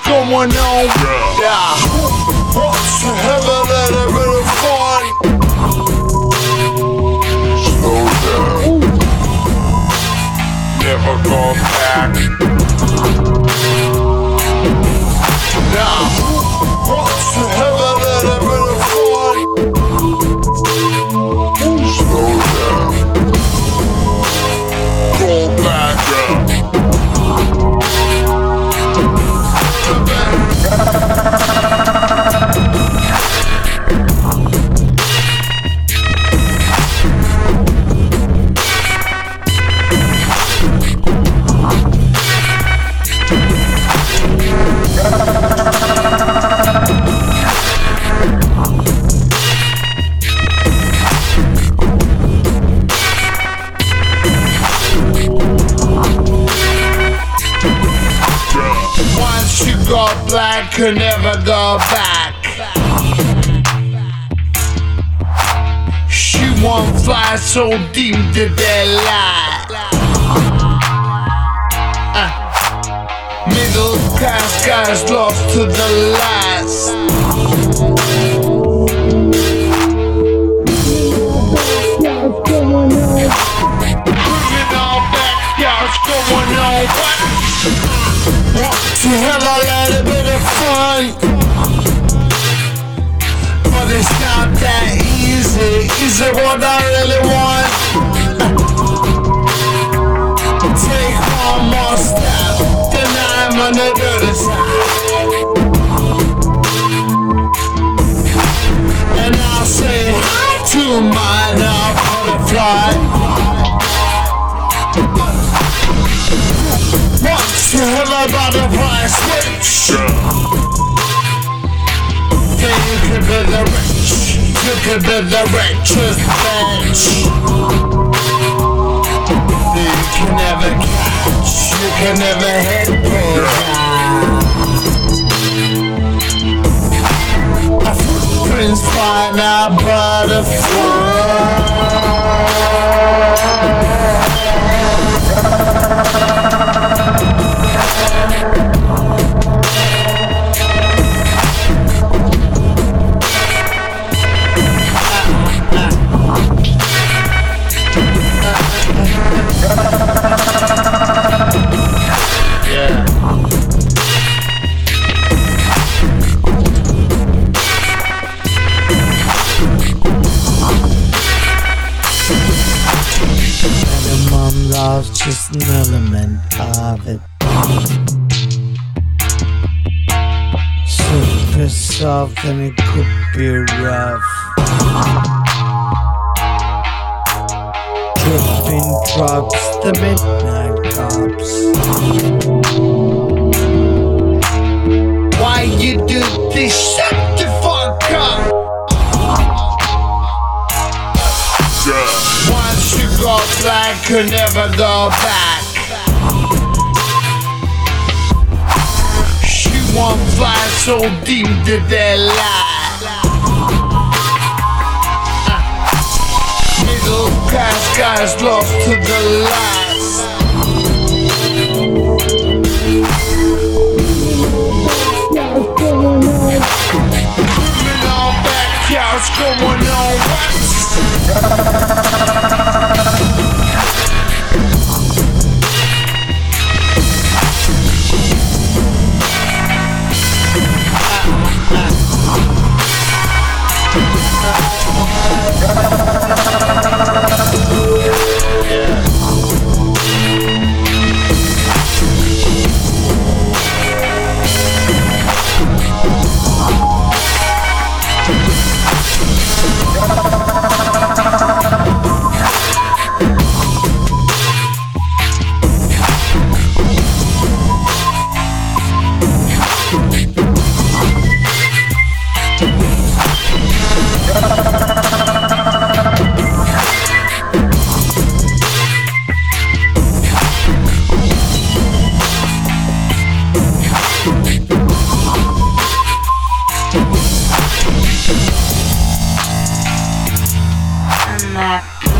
going on? Yeah. What's you could never go back. She won't fly so deep that they lie. Uh, middle class guys lost to the what's going on? What? What the hell, a little bit of But it's not that easy. Is it what I really want? Take one more step, then I'm on the other side. And I'll say hi to my now butterfly. The price switch? Then you could be the rich, you could be the richest bitch. You can never catch, you can never hit pull A footprint's fine, a butterfly. Love's just an element of it. So Super soft and it could be rough. Dripping drops, the midnight cops. You never go back. She won't fly so deep that they lie. Uh, Middle class guys lost to the last. Moving on back, what's going on? What? that.